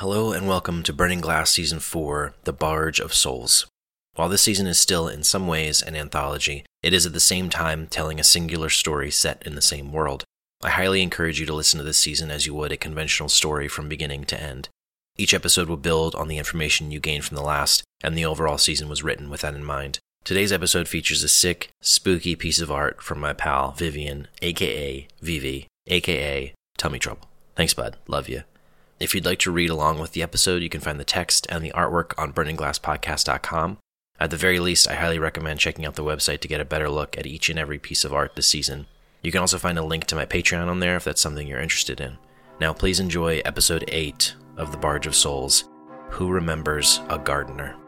Hello and welcome to Burning Glass Season 4 The Barge of Souls. While this season is still, in some ways, an anthology, it is at the same time telling a singular story set in the same world. I highly encourage you to listen to this season as you would a conventional story from beginning to end. Each episode will build on the information you gained from the last, and the overall season was written with that in mind. Today's episode features a sick, spooky piece of art from my pal Vivian, aka Vivi, aka Tummy Trouble. Thanks, bud. Love you. If you'd like to read along with the episode, you can find the text and the artwork on burningglasspodcast.com. At the very least, I highly recommend checking out the website to get a better look at each and every piece of art this season. You can also find a link to my Patreon on there if that's something you're interested in. Now, please enjoy episode 8 of The Barge of Souls Who Remembers a Gardener?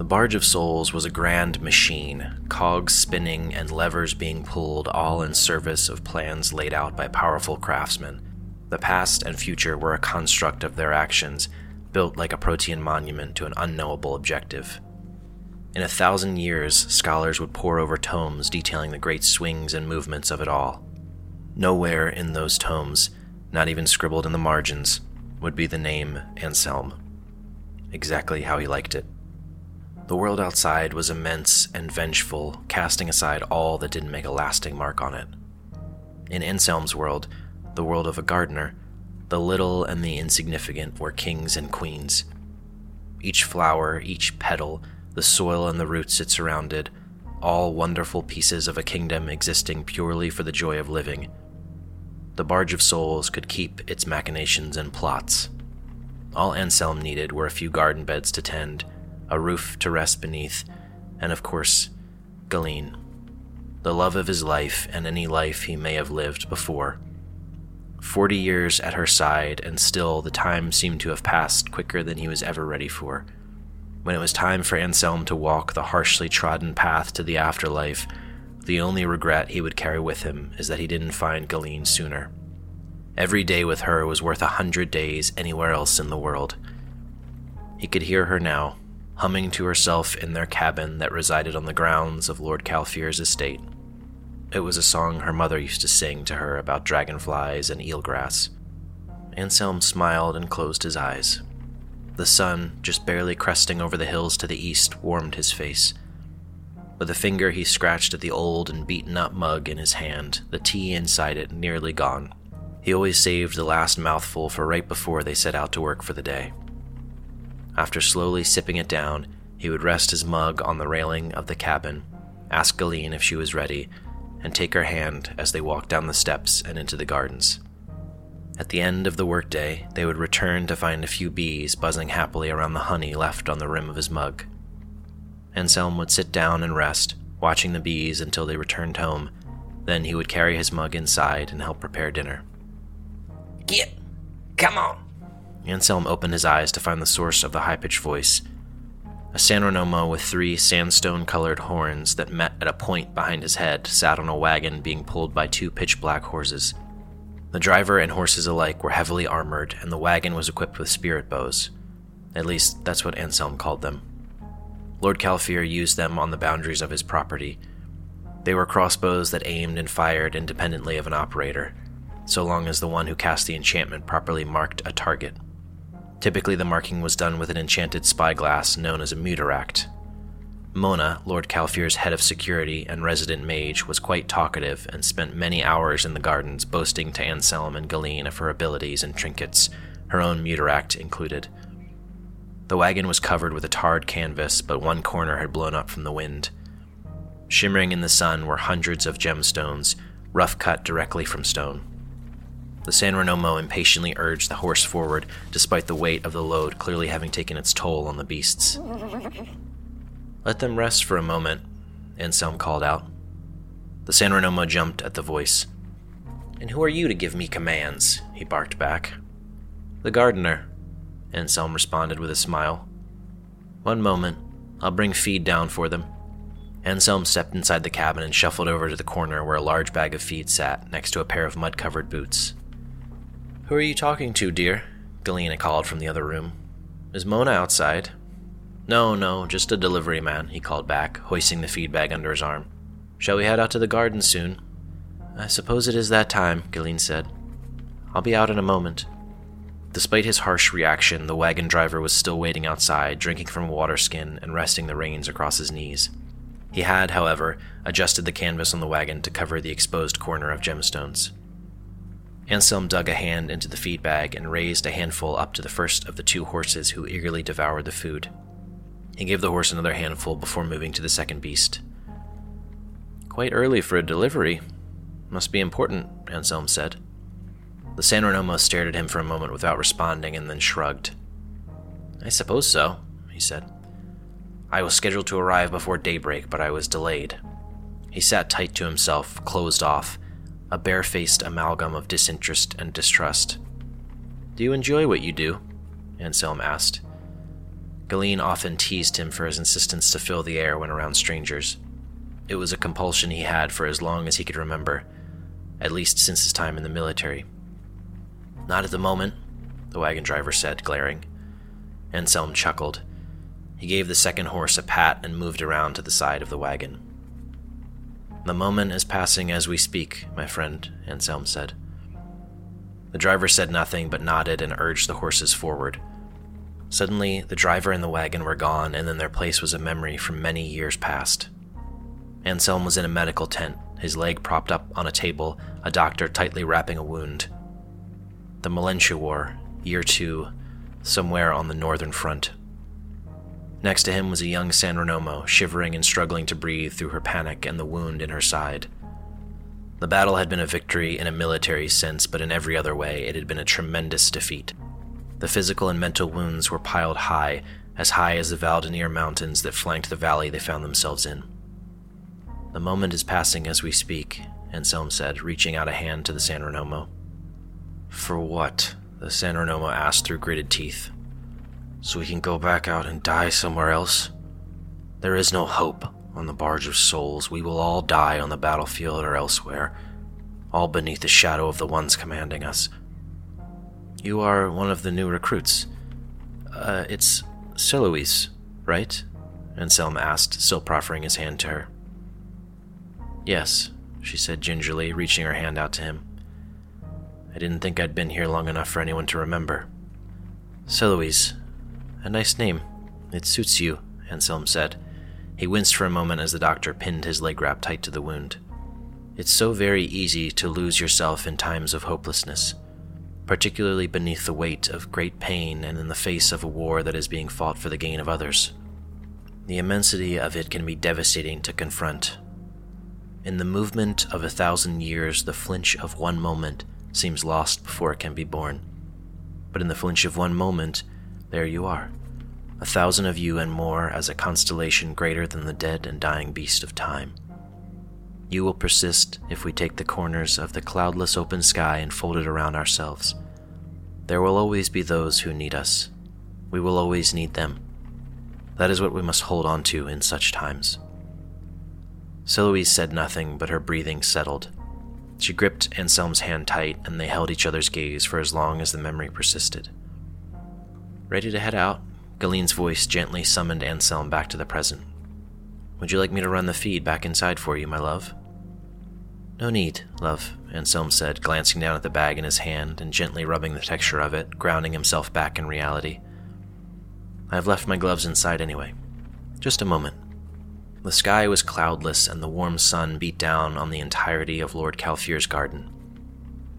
The Barge of Souls was a grand machine, cogs spinning and levers being pulled, all in service of plans laid out by powerful craftsmen. The past and future were a construct of their actions, built like a protean monument to an unknowable objective. In a thousand years, scholars would pore over tomes detailing the great swings and movements of it all. Nowhere in those tomes, not even scribbled in the margins, would be the name Anselm. Exactly how he liked it. The world outside was immense and vengeful, casting aside all that didn't make a lasting mark on it. In Anselm's world, the world of a gardener, the little and the insignificant were kings and queens. Each flower, each petal, the soil and the roots it surrounded, all wonderful pieces of a kingdom existing purely for the joy of living. The Barge of Souls could keep its machinations and plots. All Anselm needed were a few garden beds to tend a roof to rest beneath, and of course, Galeen, the love of his life and any life he may have lived before. Forty years at her side, and still the time seemed to have passed quicker than he was ever ready for. When it was time for Anselm to walk the harshly trodden path to the afterlife, the only regret he would carry with him is that he didn't find Galeen sooner. Every day with her was worth a hundred days anywhere else in the world. He could hear her now, humming to herself in their cabin that resided on the grounds of Lord Calfear's estate. It was a song her mother used to sing to her about dragonflies and eelgrass. Anselm smiled and closed his eyes. The sun, just barely cresting over the hills to the east, warmed his face. With a finger, he scratched at the old and beaten up mug in his hand, the tea inside it nearly gone. He always saved the last mouthful for right before they set out to work for the day. After slowly sipping it down, he would rest his mug on the railing of the cabin, ask Galeen if she was ready, and take her hand as they walked down the steps and into the gardens. At the end of the workday, they would return to find a few bees buzzing happily around the honey left on the rim of his mug. Anselm would sit down and rest, watching the bees until they returned home. Then he would carry his mug inside and help prepare dinner. Get! Come on! Anselm opened his eyes to find the source of the high pitched voice. A San Renomo with three sandstone colored horns that met at a point behind his head sat on a wagon being pulled by two pitch black horses. The driver and horses alike were heavily armored, and the wagon was equipped with spirit bows. At least, that's what Anselm called them. Lord Calfear used them on the boundaries of his property. They were crossbows that aimed and fired independently of an operator, so long as the one who cast the enchantment properly marked a target. Typically, the marking was done with an enchanted spyglass known as a mutaract. Mona, Lord Calfear's head of security and resident mage, was quite talkative and spent many hours in the gardens boasting to Anselm and Galeen of her abilities and trinkets, her own mutaract included. The wagon was covered with a tarred canvas, but one corner had blown up from the wind. Shimmering in the sun were hundreds of gemstones, rough cut directly from stone. The San Renomo impatiently urged the horse forward, despite the weight of the load clearly having taken its toll on the beasts. Let them rest for a moment, Anselm called out. The San Renomo jumped at the voice. And who are you to give me commands? he barked back. The gardener, Anselm responded with a smile. One moment. I'll bring feed down for them. Anselm stepped inside the cabin and shuffled over to the corner where a large bag of feed sat next to a pair of mud covered boots. Who are you talking to, dear? Galeen called from the other room. Is Mona outside? No, no, just a delivery man, he called back, hoisting the feed bag under his arm. Shall we head out to the garden soon? I suppose it is that time, Galeen said. I'll be out in a moment. Despite his harsh reaction, the wagon driver was still waiting outside, drinking from a water skin and resting the reins across his knees. He had, however, adjusted the canvas on the wagon to cover the exposed corner of gemstones. Anselm dug a hand into the feed bag and raised a handful up to the first of the two horses who eagerly devoured the food. He gave the horse another handful before moving to the second beast. Quite early for a delivery. Must be important, Anselm said. The San Renomo stared at him for a moment without responding and then shrugged. I suppose so, he said. I was scheduled to arrive before daybreak, but I was delayed. He sat tight to himself, closed off, a barefaced amalgam of disinterest and distrust. Do you enjoy what you do? Anselm asked. Galeen often teased him for his insistence to fill the air when around strangers. It was a compulsion he had for as long as he could remember, at least since his time in the military. Not at the moment, the wagon driver said, glaring. Anselm chuckled. He gave the second horse a pat and moved around to the side of the wagon. The moment is passing as we speak, my friend, Anselm said. The driver said nothing but nodded and urged the horses forward. Suddenly, the driver and the wagon were gone, and in their place was a memory from many years past. Anselm was in a medical tent, his leg propped up on a table, a doctor tightly wrapping a wound. The Malentia War, year two, somewhere on the northern front. Next to him was a young San Renomo, shivering and struggling to breathe through her panic and the wound in her side. The battle had been a victory in a military sense, but in every other way, it had been a tremendous defeat. The physical and mental wounds were piled high, as high as the Valdenier mountains that flanked the valley they found themselves in. The moment is passing as we speak, Anselm said, reaching out a hand to the San Renomo. For what? the San Renomo asked through gritted teeth so we can go back out and die somewhere else? There is no hope on the barge of souls. We will all die on the battlefield or elsewhere, all beneath the shadow of the ones commanding us. You are one of the new recruits. Uh, it's Siloise, right? Anselm asked, still proffering his hand to her. Yes, she said gingerly, reaching her hand out to him. I didn't think I'd been here long enough for anyone to remember. Siloise, a nice name. It suits you, Anselm said. He winced for a moment as the doctor pinned his leg wrap tight to the wound. It's so very easy to lose yourself in times of hopelessness, particularly beneath the weight of great pain and in the face of a war that is being fought for the gain of others. The immensity of it can be devastating to confront. In the movement of a thousand years, the flinch of one moment seems lost before it can be born. But in the flinch of one moment, there you are, a thousand of you and more as a constellation greater than the dead and dying beast of time. You will persist if we take the corners of the cloudless open sky and fold it around ourselves. There will always be those who need us. We will always need them. That is what we must hold on to in such times. Siloise said nothing, but her breathing settled. She gripped Anselm's hand tight, and they held each other's gaze for as long as the memory persisted. Ready to head out? Galeen's voice gently summoned Anselm back to the present. Would you like me to run the feed back inside for you, my love? No need, love, Anselm said, glancing down at the bag in his hand and gently rubbing the texture of it, grounding himself back in reality. I have left my gloves inside anyway. Just a moment. The sky was cloudless and the warm sun beat down on the entirety of Lord Calfear's garden.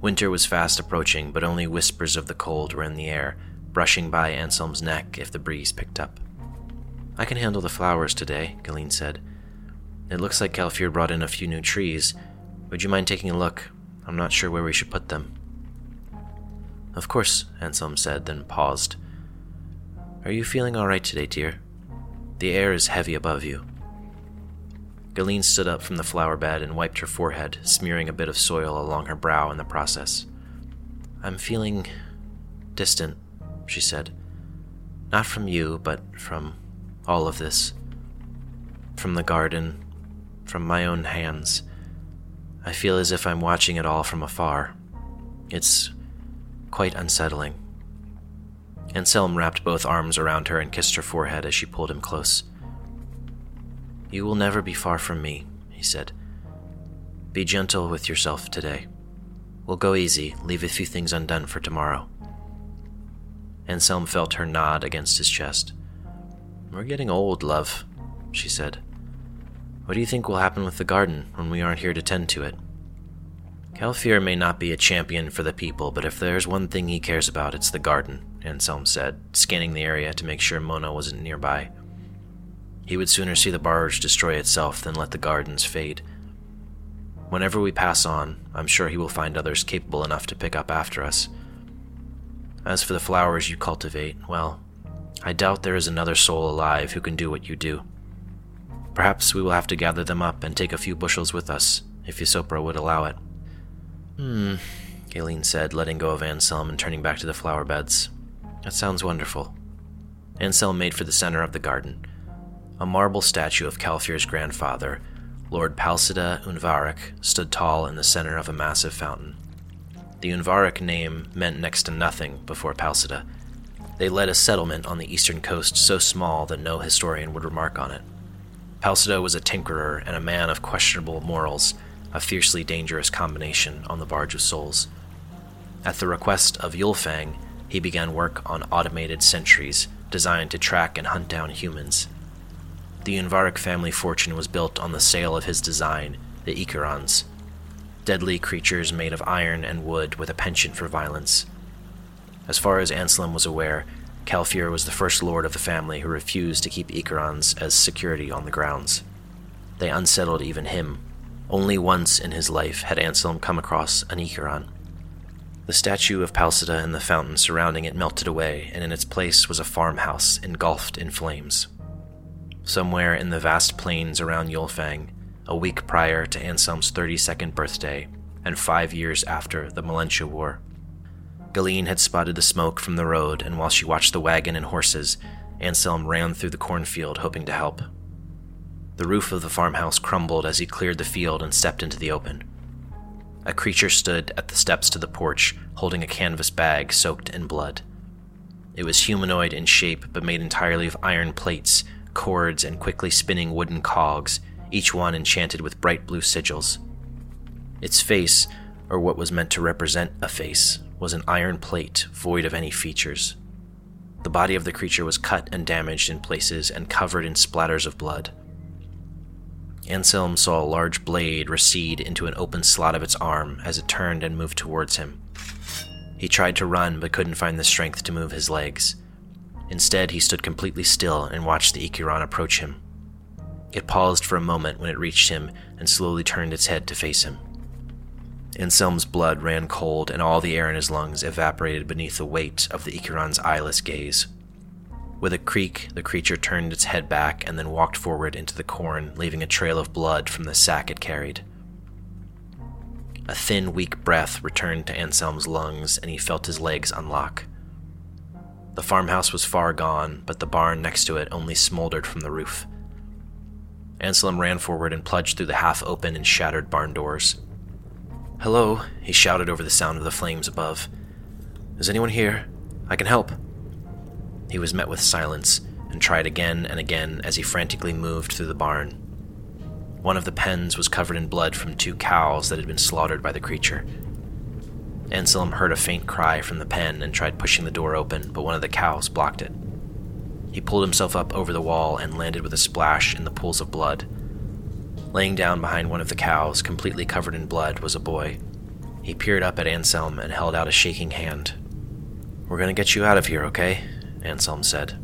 Winter was fast approaching, but only whispers of the cold were in the air, brushing by Anselm's neck if the breeze picked up. I can handle the flowers today, Galeen said. It looks like Calfear brought in a few new trees. Would you mind taking a look? I'm not sure where we should put them. Of course, Anselm said, then paused. Are you feeling all right today, dear? The air is heavy above you. Galeen stood up from the flower bed and wiped her forehead, smearing a bit of soil along her brow in the process. I'm feeling distant, she said. Not from you, but from all of this. From the garden, from my own hands. I feel as if I'm watching it all from afar. It's quite unsettling. Anselm wrapped both arms around her and kissed her forehead as she pulled him close. You will never be far from me, he said. Be gentle with yourself today. We'll go easy, leave a few things undone for tomorrow. Anselm felt her nod against his chest. We're getting old, love, she said. What do you think will happen with the garden when we aren't here to tend to it? Calfear may not be a champion for the people, but if there's one thing he cares about, it's the garden, Anselm said, scanning the area to make sure Mona wasn't nearby. He would sooner see the barge destroy itself than let the gardens fade. Whenever we pass on, I'm sure he will find others capable enough to pick up after us. As for the flowers you cultivate, well, I doubt there is another soul alive who can do what you do. Perhaps we will have to gather them up and take a few bushels with us, if Ysopra would allow it. Hmm, Galeen said, letting go of Anselm and turning back to the flower beds. That sounds wonderful. Anselm made for the center of the garden, a marble statue of Calfear's grandfather, Lord Palsida Unvarik, stood tall in the center of a massive fountain. The Unvarik name meant next to nothing before Palsida. They led a settlement on the eastern coast so small that no historian would remark on it. Palsida was a tinkerer and a man of questionable morals, a fiercely dangerous combination on the Barge of Souls. At the request of Yulfang, he began work on automated sentries designed to track and hunt down humans the Unvarik family fortune was built on the sale of his design, the Ikerans, deadly creatures made of iron and wood with a penchant for violence. As far as Anselm was aware, Calfear was the first lord of the family who refused to keep Ikerans as security on the grounds. They unsettled even him. Only once in his life had Anselm come across an Ikeran. The statue of Palsida and the fountain surrounding it melted away, and in its place was a farmhouse engulfed in flames somewhere in the vast plains around Yulfang, a week prior to Anselm's 32nd birthday, and five years after the Malentia War. Galeen had spotted the smoke from the road, and while she watched the wagon and horses, Anselm ran through the cornfield hoping to help. The roof of the farmhouse crumbled as he cleared the field and stepped into the open. A creature stood at the steps to the porch, holding a canvas bag soaked in blood. It was humanoid in shape, but made entirely of iron plates cords, and quickly spinning wooden cogs, each one enchanted with bright blue sigils. Its face, or what was meant to represent a face, was an iron plate void of any features. The body of the creature was cut and damaged in places and covered in splatters of blood. Anselm saw a large blade recede into an open slot of its arm as it turned and moved towards him. He tried to run but couldn't find the strength to move his legs. Instead, he stood completely still and watched the Ikeran approach him. It paused for a moment when it reached him and slowly turned its head to face him. Anselm's blood ran cold and all the air in his lungs evaporated beneath the weight of the Ikeran's eyeless gaze. With a creak, the creature turned its head back and then walked forward into the corn, leaving a trail of blood from the sack it carried. A thin, weak breath returned to Anselm's lungs, and he felt his legs unlock. The farmhouse was far gone, but the barn next to it only smoldered from the roof. Anselm ran forward and plunged through the half open and shattered barn doors. Hello, he shouted over the sound of the flames above. Is anyone here? I can help. He was met with silence and tried again and again as he frantically moved through the barn. One of the pens was covered in blood from two cows that had been slaughtered by the creature. Anselm heard a faint cry from the pen and tried pushing the door open, but one of the cows blocked it. He pulled himself up over the wall and landed with a splash in the pools of blood. Laying down behind one of the cows, completely covered in blood, was a boy. He peered up at Anselm and held out a shaking hand. We're gonna get you out of here, okay? Anselm said.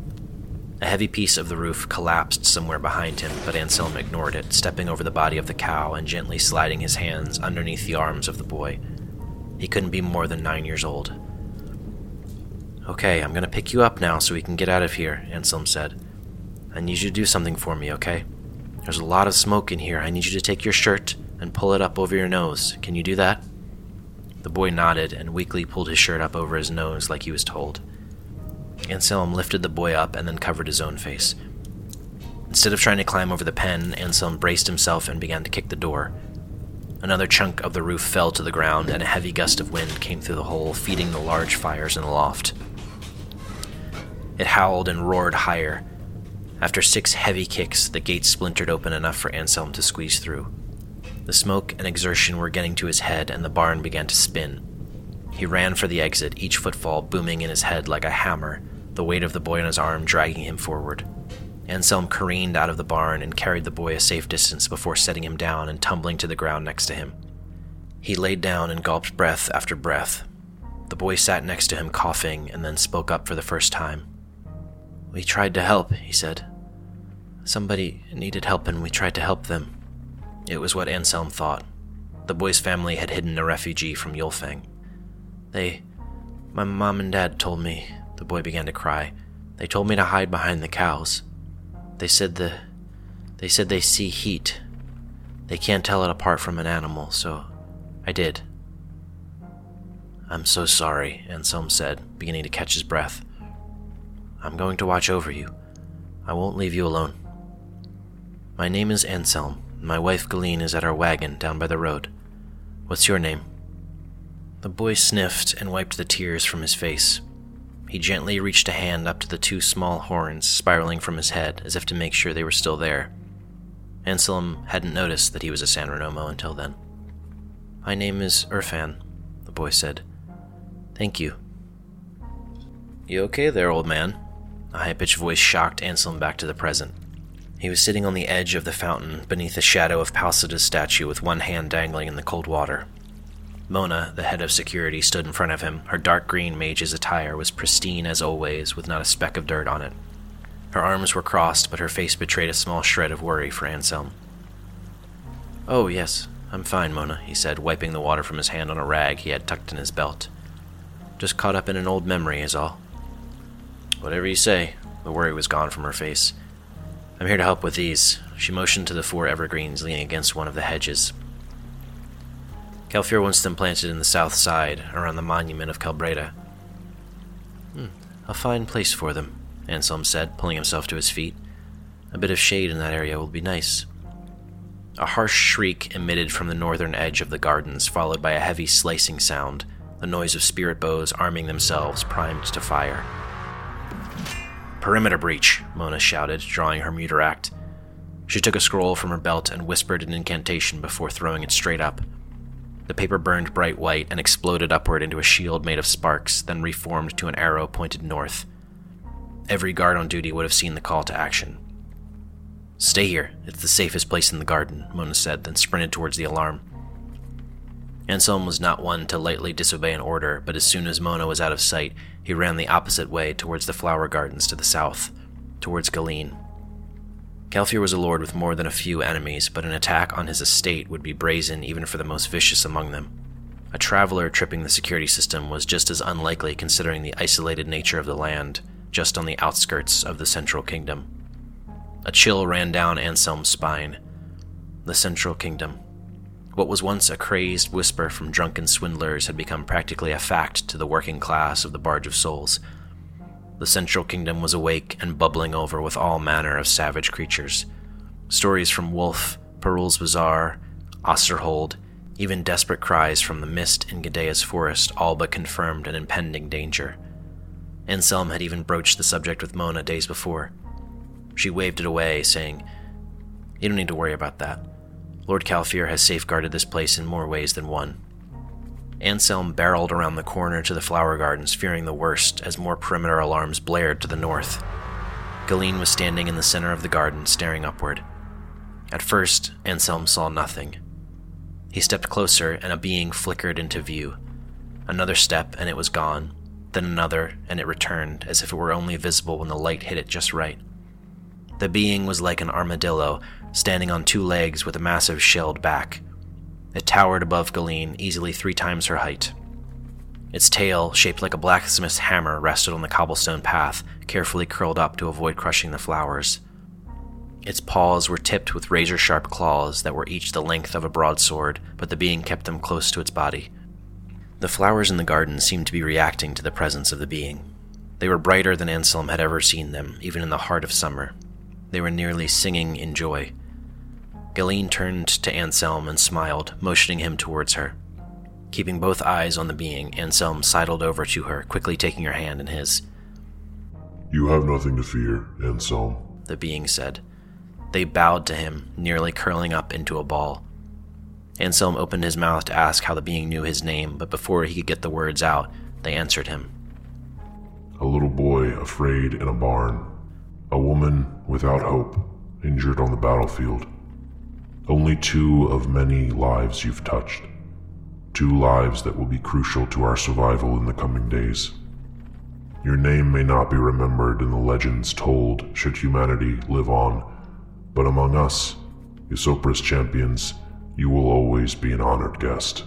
A heavy piece of the roof collapsed somewhere behind him, but Anselm ignored it, stepping over the body of the cow and gently sliding his hands underneath the arms of the boy. He couldn't be more than nine years old. Okay, I'm gonna pick you up now so we can get out of here, Anselm said. I need you to do something for me, okay? There's a lot of smoke in here. I need you to take your shirt and pull it up over your nose. Can you do that? The boy nodded and weakly pulled his shirt up over his nose like he was told. Anselm lifted the boy up and then covered his own face. Instead of trying to climb over the pen, Anselm braced himself and began to kick the door. Another chunk of the roof fell to the ground, and a heavy gust of wind came through the hole, feeding the large fires in the loft. It howled and roared higher. After six heavy kicks, the gate splintered open enough for Anselm to squeeze through. The smoke and exertion were getting to his head, and the barn began to spin. He ran for the exit, each footfall booming in his head like a hammer, the weight of the boy on his arm dragging him forward. Anselm careened out of the barn and carried the boy a safe distance before setting him down and tumbling to the ground next to him. He laid down and gulped breath after breath. The boy sat next to him, coughing, and then spoke up for the first time. We tried to help, he said. Somebody needed help, and we tried to help them. It was what Anselm thought. The boy's family had hidden a refugee from Yulfang. They. My mom and dad told me. The boy began to cry. They told me to hide behind the cows. They said the. They said they see heat. They can't tell it apart from an animal, so I did. I'm so sorry, Anselm said, beginning to catch his breath. I'm going to watch over you. I won't leave you alone. My name is Anselm. My wife Galeen is at our wagon down by the road. What's your name? The boy sniffed and wiped the tears from his face. He gently reached a hand up to the two small horns spiraling from his head as if to make sure they were still there. Anselm hadn't noticed that he was a San Renomo until then. My name is Irfan, the boy said. Thank you. You okay there, old man? A high pitched voice shocked Anselm back to the present. He was sitting on the edge of the fountain beneath the shadow of Palsida's statue with one hand dangling in the cold water. Mona, the head of security, stood in front of him. Her dark green mage's attire was pristine as always, with not a speck of dirt on it. Her arms were crossed, but her face betrayed a small shred of worry for Anselm. Oh, yes, I'm fine, Mona, he said, wiping the water from his hand on a rag he had tucked in his belt. Just caught up in an old memory, is all. Whatever you say. The worry was gone from her face. I'm here to help with these. She motioned to the four evergreens leaning against one of the hedges. Calfear wants them planted in the south side, around the monument of Calbreda. Hmm, a fine place for them, Anselm said, pulling himself to his feet. A bit of shade in that area will be nice. A harsh shriek emitted from the northern edge of the gardens, followed by a heavy slicing sound, the noise of spirit bows arming themselves, primed to fire. Perimeter breach, Mona shouted, drawing her mutaract. She took a scroll from her belt and whispered an incantation before throwing it straight up. The paper burned bright white and exploded upward into a shield made of sparks, then reformed to an arrow pointed north. Every guard on duty would have seen the call to action. Stay here. It's the safest place in the garden, Mona said, then sprinted towards the alarm. Anselm was not one to lightly disobey an order, but as soon as Mona was out of sight, he ran the opposite way towards the flower gardens to the south, towards Galeen. Calfear was a lord with more than a few enemies, but an attack on his estate would be brazen even for the most vicious among them. A traveler tripping the security system was just as unlikely considering the isolated nature of the land, just on the outskirts of the Central Kingdom. A chill ran down Anselm's spine. The Central Kingdom. What was once a crazed whisper from drunken swindlers had become practically a fact to the working class of the Barge of Souls. The Central Kingdom was awake and bubbling over with all manner of savage creatures. Stories from Wolf, Perul's Bazaar, Osterhold, even desperate cries from the mist in Gadea's forest all but confirmed an impending danger. Anselm had even broached the subject with Mona days before. She waved it away, saying, You don't need to worry about that. Lord Calfear has safeguarded this place in more ways than one. Anselm barreled around the corner to the flower gardens, fearing the worst as more perimeter alarms blared to the north. Galeen was standing in the center of the garden, staring upward. At first, Anselm saw nothing. He stepped closer, and a being flickered into view. Another step, and it was gone. Then another, and it returned, as if it were only visible when the light hit it just right. The being was like an armadillo, standing on two legs with a massive shelled back. It towered above Galeen, easily three times her height. Its tail, shaped like a blacksmith's hammer, rested on the cobblestone path, carefully curled up to avoid crushing the flowers. Its paws were tipped with razor sharp claws that were each the length of a broadsword, but the being kept them close to its body. The flowers in the garden seemed to be reacting to the presence of the being. They were brighter than Anselm had ever seen them, even in the heart of summer. They were nearly singing in joy. Galeen turned to Anselm and smiled, motioning him towards her. Keeping both eyes on the being, Anselm sidled over to her, quickly taking her hand in his. You have nothing to fear, Anselm, the being said. They bowed to him, nearly curling up into a ball. Anselm opened his mouth to ask how the being knew his name, but before he could get the words out, they answered him. A little boy afraid in a barn. A woman without hope, injured on the battlefield. Only two of many lives you've touched. Two lives that will be crucial to our survival in the coming days. Your name may not be remembered in the legends told should humanity live on, but among us, Eusopris champions, you will always be an honored guest.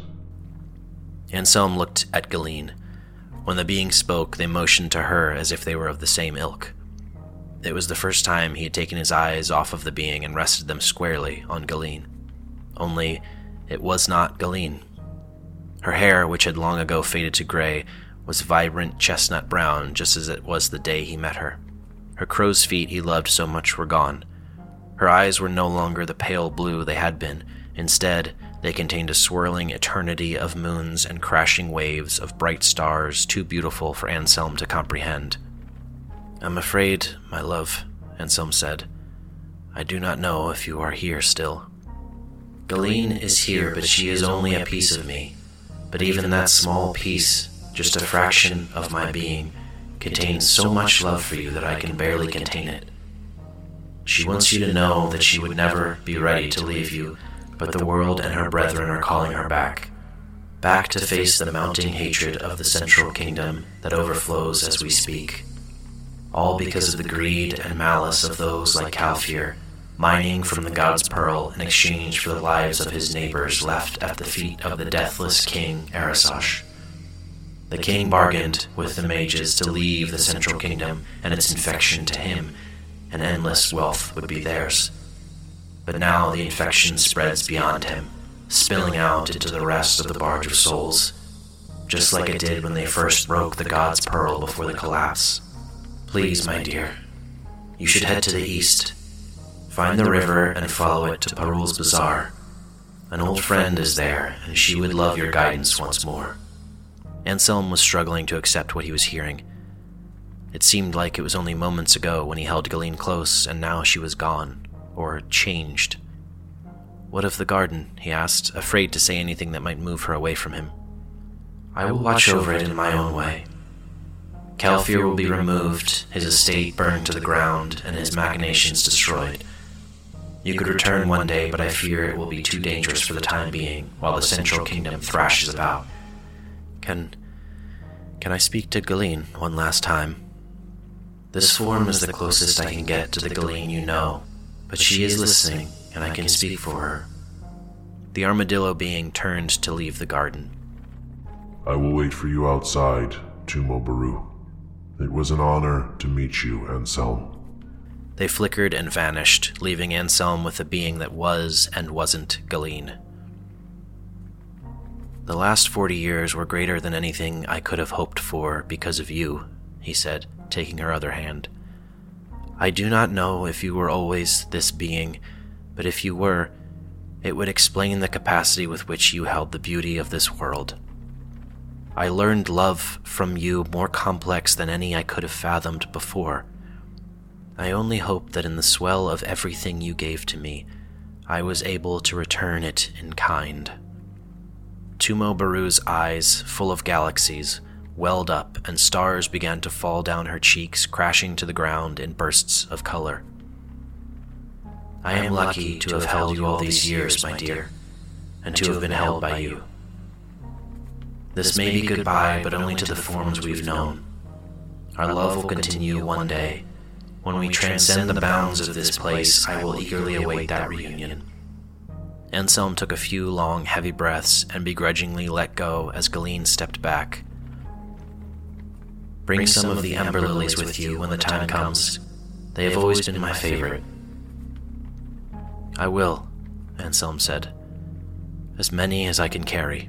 Anselm looked at Galeen. When the being spoke, they motioned to her as if they were of the same ilk. It was the first time he had taken his eyes off of the being and rested them squarely on Galeen. Only, it was not Galeen. Her hair, which had long ago faded to gray, was vibrant chestnut brown just as it was the day he met her. Her crow's feet he loved so much were gone. Her eyes were no longer the pale blue they had been. Instead, they contained a swirling eternity of moons and crashing waves of bright stars too beautiful for Anselm to comprehend. I'm afraid, my love, Anselm said. I do not know if you are here still. Galeen is here, but she is only a piece of me. But even that small piece, just a fraction of my being, contains so much love for you that I can barely contain it. She wants you to know that she would never be ready to leave you, but the world and her brethren are calling her back. Back to face the mounting hatred of the Central Kingdom that overflows as we speak. All because of the greed and malice of those like Calfear, mining from the god's pearl in exchange for the lives of his neighbors left at the feet of the deathless king Arasash. The king bargained with the mages to leave the Central Kingdom and its infection to him and endless wealth would be theirs. But now the infection spreads beyond him, spilling out into the rest of the Barge of Souls, just like it did when they first broke the God's Pearl before the collapse. Please, my dear, you should head to the east. Find the river and follow it to Parul's Bazaar. An old friend is there, and she would love your guidance once more. Anselm was struggling to accept what he was hearing. It seemed like it was only moments ago when he held Galeen close, and now she was gone, or changed. What of the garden? he asked, afraid to say anything that might move her away from him. I will watch over it in my own way. Calfear will be removed, his estate burned to the ground, and his machinations destroyed. You could return one day, but I fear it will be too dangerous for the time being, while the Central Kingdom thrashes about. Can. can I speak to Galeen one last time? This form is the closest I can get to the Galeen you know, but she is listening, and I can speak for her. The armadillo being turned to leave the garden. I will wait for you outside, Tumo Baru. It was an honor to meet you, Anselm. They flickered and vanished, leaving Anselm with a being that was and wasn't Galeen. The last forty years were greater than anything I could have hoped for because of you, he said taking her other hand. I do not know if you were always this being, but if you were, it would explain the capacity with which you held the beauty of this world. I learned love from you more complex than any I could have fathomed before. I only hope that in the swell of everything you gave to me, I was able to return it in kind. Tumo Baru's eyes, full of galaxies, welled up, and stars began to fall down her cheeks, crashing to the ground in bursts of color. I am lucky to have held you all these years, my dear, and to have been held by you. This may be goodbye, but only to the forms we've known. Our love will continue one day. When we transcend the bounds of this place, I will eagerly await that reunion. Anselm took a few long, heavy breaths and begrudgingly let go as Galeen stepped back. Bring some of the ember lilies with you when the time comes. They have always been my favorite. I will, Anselm said. As many as I can carry.